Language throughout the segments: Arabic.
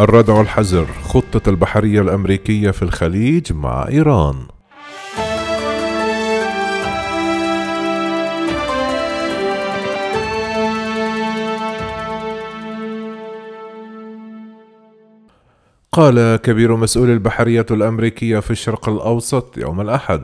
الردع الحذر خطة البحرية الأمريكية في الخليج مع إيران. قال كبير مسؤول البحرية الأمريكية في الشرق الأوسط يوم الأحد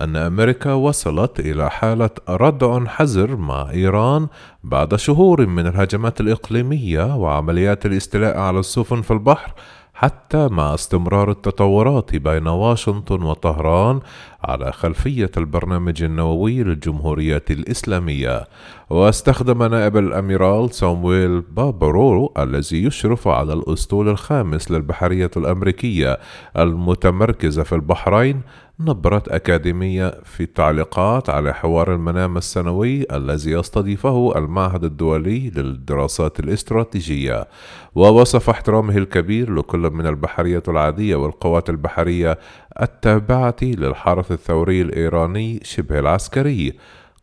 أن أمريكا وصلت إلى حالة ردع حذر مع إيران بعد شهور من الهجمات الإقليمية وعمليات الاستيلاء على السفن في البحر حتى مع استمرار التطورات بين واشنطن وطهران على خلفية البرنامج النووي للجمهورية الإسلامية. واستخدم نائب الأميرال سامويل بابرو الذي يشرف على الأسطول الخامس للبحرية الأمريكية المتمركزة في البحرين نبرة أكاديمية في التعليقات على حوار المنام السنوي الذي يستضيفه المعهد الدولي للدراسات الاستراتيجية. ووصف احترامه الكبير لكل من البحرية العادية والقوات البحرية التابعة للحرس الثوري الإيراني شبه العسكري.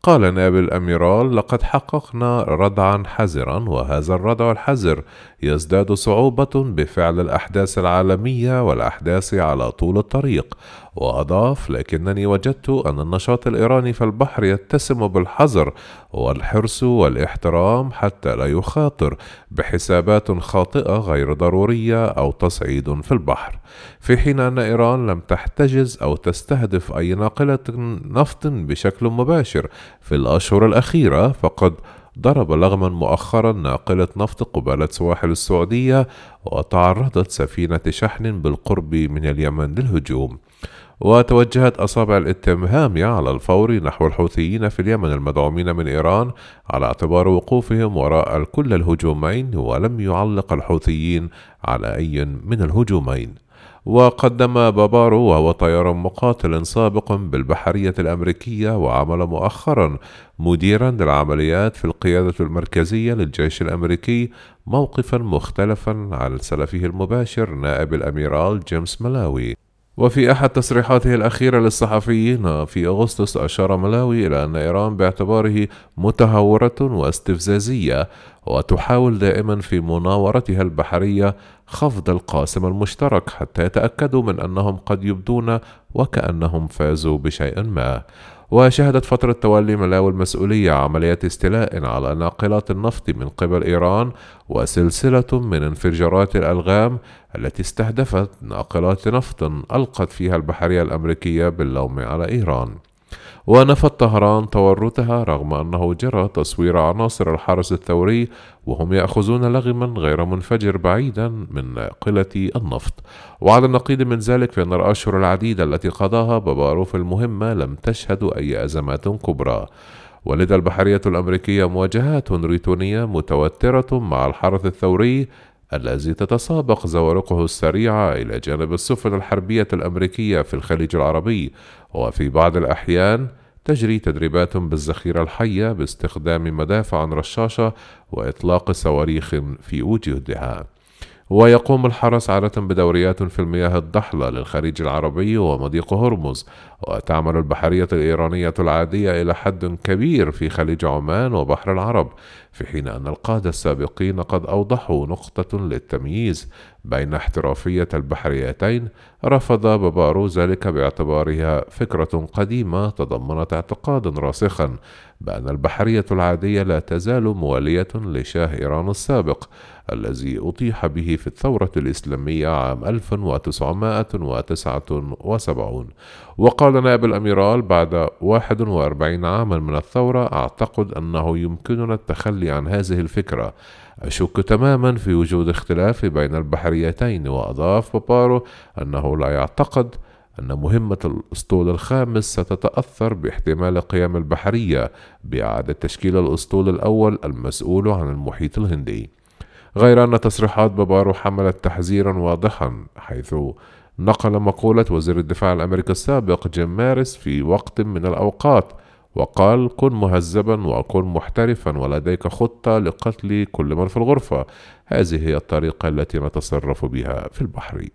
قال نائب الأميرال لقد حققنا ردعا حذرا وهذا الردع الحذر. يزداد صعوبة بفعل الأحداث العالمية والأحداث على طول الطريق. وأضاف لكنني وجدت أن النشاط الإيراني في البحر يتسم بالحذر والحرص والإحترام حتى لا يخاطر بحسابات خاطئة غير ضرورية أو تصعيد في البحر في حين أن إيران لم تحتجز أو تستهدف أي ناقلة نفط بشكل مباشر في الأشهر الأخيرة فقد ضرب لغما مؤخرا ناقلة نفط قبالة سواحل السعودية وتعرضت سفينة شحن بالقرب من اليمن للهجوم. وتوجهت أصابع الاتهام على الفور نحو الحوثيين في اليمن المدعومين من إيران على اعتبار وقوفهم وراء كل الهجومين ولم يعلق الحوثيين على أي من الهجومين. وقدم بابارو وهو طيار مقاتل سابق بالبحرية الأمريكية وعمل مؤخرا مديرا للعمليات في القيادة المركزية للجيش الأمريكي موقفا مختلفا عن سلفه المباشر نائب الأميرال جيمس ملاوي. وفي أحد تصريحاته الأخيرة للصحفيين في أغسطس أشار ملاوي إلى أن إيران باعتباره متهورة واستفزازية وتحاول دائما في مناورتها البحرية خفض القاسم المشترك حتى يتأكدوا من أنهم قد يبدون وكأنهم فازوا بشيء ما. وشهدت فترة تولي ملاوي المسؤولية عمليات استيلاء على ناقلات النفط من قبل إيران وسلسلة من انفجارات الألغام التي استهدفت ناقلات نفط ألقت فيها البحرية الأمريكية باللوم على إيران. ونفت طهران تورطها رغم أنه جرى تصوير عناصر الحرس الثوري وهم يأخذون لغما غير منفجر بعيدا من ناقلة النفط. وعلى النقيض من ذلك فإن الأشهر العديدة التي قضاها بباروف المهمة لم تشهد أي أزمات كبرى. ولدى البحرية الأمريكية مواجهات ريتونية متوترة مع الحرس الثوري الذي تتسابق زوارقه السريعة إلى جانب السفن الحربية الأمريكية في الخليج العربي وفي بعض الأحيان تجري تدريبات بالذخيرة الحية باستخدام مدافع رشاشة وإطلاق صواريخ في وجودها. ويقوم الحرس عادة بدوريات في المياه الضحلة للخليج العربي ومضيق هرمز. وتعمل البحرية الإيرانية العادية إلى حد كبير في خليج عمان وبحر العرب في حين أن القادة السابقين قد أوضحوا نقطة للتمييز بين احترافية البحريتين. رفض بابارو ذلك باعتبارها فكرة قديمة تضمنت اعتقادا راسخا بأن البحرية العادية لا تزال موالية لشاه إيران السابق. الذي أطيح به في الثورة الإسلامية عام 1979 وقال نائب الأميرال بعد 41 عاما من الثورة أعتقد أنه يمكننا التخلي عن هذه الفكرة. أشك تماما في وجود اختلاف بين البحريتين وأضاف بابارو أنه لا يعتقد أن مهمة الأسطول الخامس ستتأثر باحتمال قيام البحرية بإعادة تشكيل الأسطول الأول المسؤول عن المحيط الهندي. غير أن تصريحات بابارو حملت تحذيرا واضحا حيث نقل مقولة وزير الدفاع الأمريكي السابق جيم مارس في وقت من الأوقات وقال كن مهذبا وكن محترفا ولديك خطة لقتل كل من في الغرفة. هذه هي الطريقة التي نتصرف بها في البحر.